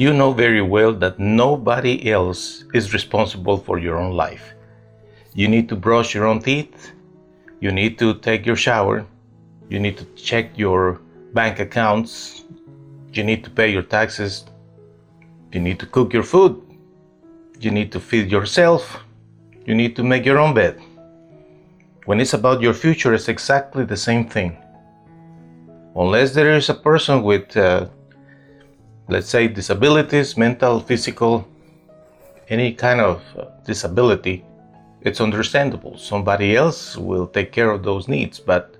You know very well that nobody else is responsible for your own life. You need to brush your own teeth, you need to take your shower, you need to check your bank accounts, you need to pay your taxes, you need to cook your food, you need to feed yourself, you need to make your own bed. When it's about your future, it's exactly the same thing. Unless there is a person with uh, let's say disabilities, mental, physical, any kind of uh, disability, it's understandable. Somebody else will take care of those needs, but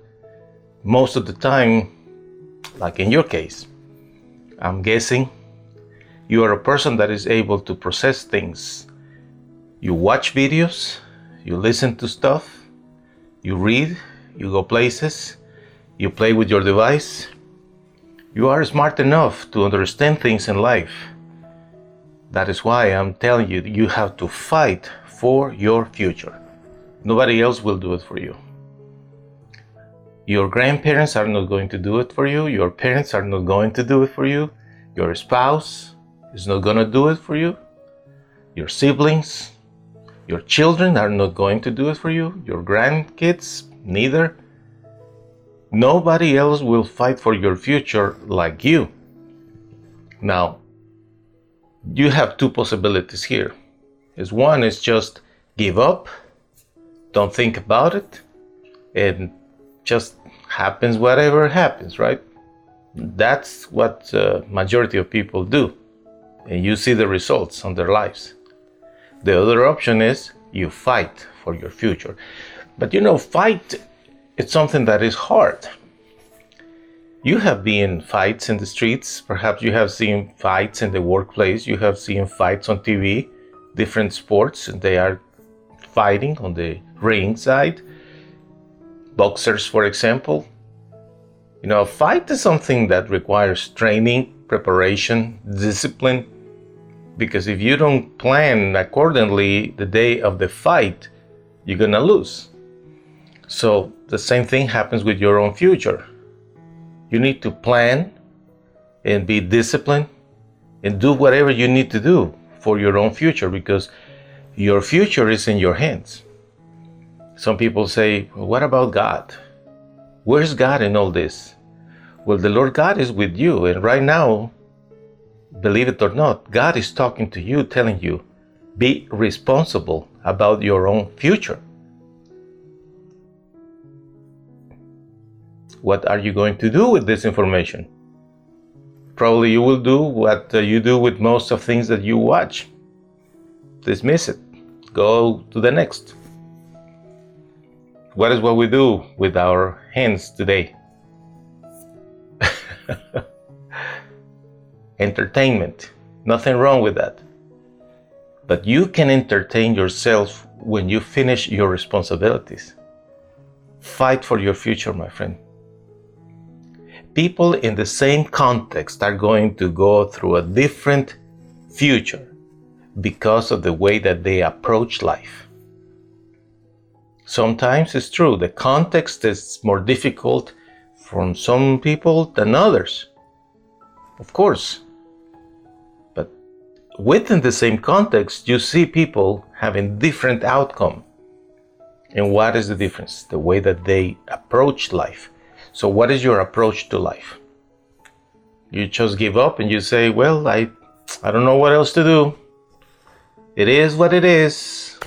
most of the time, like in your case, I'm guessing you are a person that is able to process things. You watch videos, you listen to stuff, you read, you go places, you play with your device, you are smart enough to understand things in life. That is why I'm telling you, you have to fight for your future. Nobody else will do it for you. Your grandparents are not going to do it for you. Your parents are not going to do it for you. Your spouse is not going to do it for you. Your siblings, your children are not going to do it for you. Your grandkids, neither. Nobody else will fight for your future like you. Now, you have two possibilities here. Is one is just give up, don't think about it, and just happens whatever happens, right? That's what uh, majority of people do, and you see the results on their lives. The other option is you fight for your future, but you know, fight it's something that is hard. You have been fights in the streets, perhaps you have seen fights in the workplace, you have seen fights on TV, different sports, they are fighting on the ring side. Boxers, for example. You know, a fight is something that requires training, preparation, discipline, because if you don't plan accordingly the day of the fight, you're gonna lose. So the same thing happens with your own future. You need to plan and be disciplined and do whatever you need to do for your own future because your future is in your hands. Some people say, well, What about God? Where's God in all this? Well, the Lord God is with you, and right now, believe it or not, God is talking to you, telling you, be responsible about your own future. What are you going to do with this information? Probably you will do what uh, you do with most of things that you watch. Dismiss it. Go to the next. What is what we do with our hands today? Entertainment. Nothing wrong with that. But you can entertain yourself when you finish your responsibilities. Fight for your future, my friend people in the same context are going to go through a different future because of the way that they approach life. Sometimes it's true, the context is more difficult from some people than others. Of course. But within the same context, you see people having different outcome. And what is the difference? The way that they approach life. So, what is your approach to life? You just give up and you say, Well, I, I don't know what else to do. It is what it is.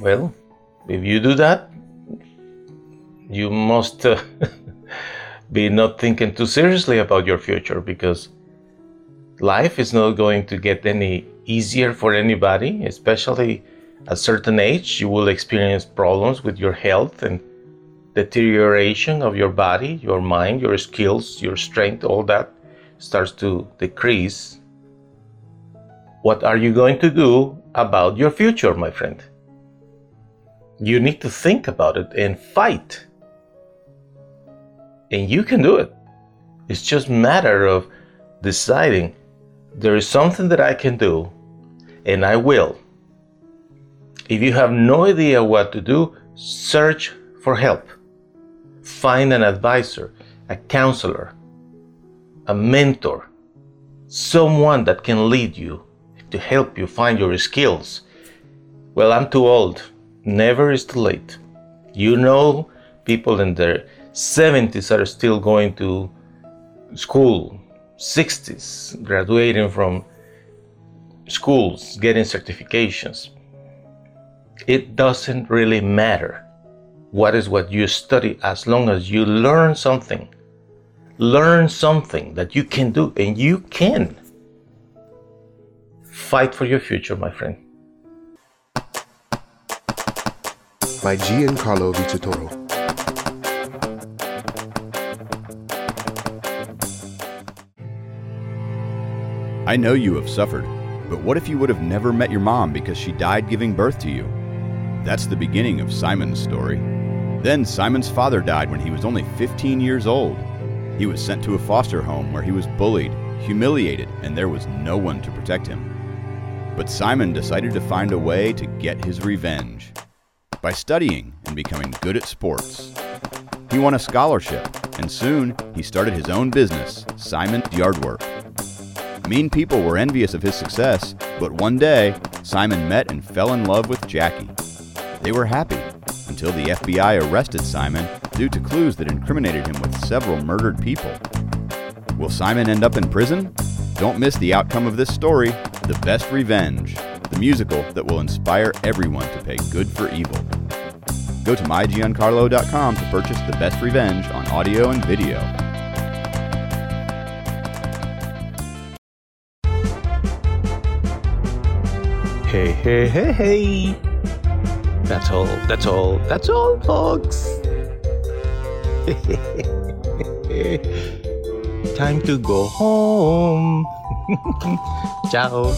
Well, if you do that, you must uh, be not thinking too seriously about your future because life is not going to get any easier for anybody, especially a certain age, you will experience problems with your health and deterioration of your body, your mind, your skills, your strength, all that starts to decrease What are you going to do about your future, my friend? You need to think about it and fight. And you can do it. It's just matter of deciding there is something that I can do and I will. If you have no idea what to do, search for help. Find an advisor, a counselor, a mentor, someone that can lead you to help you find your skills. Well, I'm too old. Never is too late. You know, people in their 70s are still going to school, 60s, graduating from schools, getting certifications. It doesn't really matter what is what you study as long as you learn something. Learn something that you can do, and you can. Fight for your future, my friend. By Giancarlo Vitatoro. I know you have suffered, but what if you would have never met your mom because she died giving birth to you? That's the beginning of Simon's story. Then Simon's father died when he was only 15 years old. He was sent to a foster home where he was bullied, humiliated, and there was no one to protect him. But Simon decided to find a way to get his revenge by studying and becoming good at sports. He won a scholarship, and soon he started his own business, Simon's Yardwork. Mean people were envious of his success, but one day, Simon met and fell in love with Jackie. They were happy until the FBI arrested Simon due to clues that incriminated him with several murdered people. Will Simon end up in prison? Don't miss the outcome of this story The Best Revenge, the musical that will inspire everyone to pay good for evil. Go to mygiancarlo.com to purchase The Best Revenge on audio and video. Hey, hey, hey, hey. That's all, that's all, that's all, folks. Time to go home. Ciao.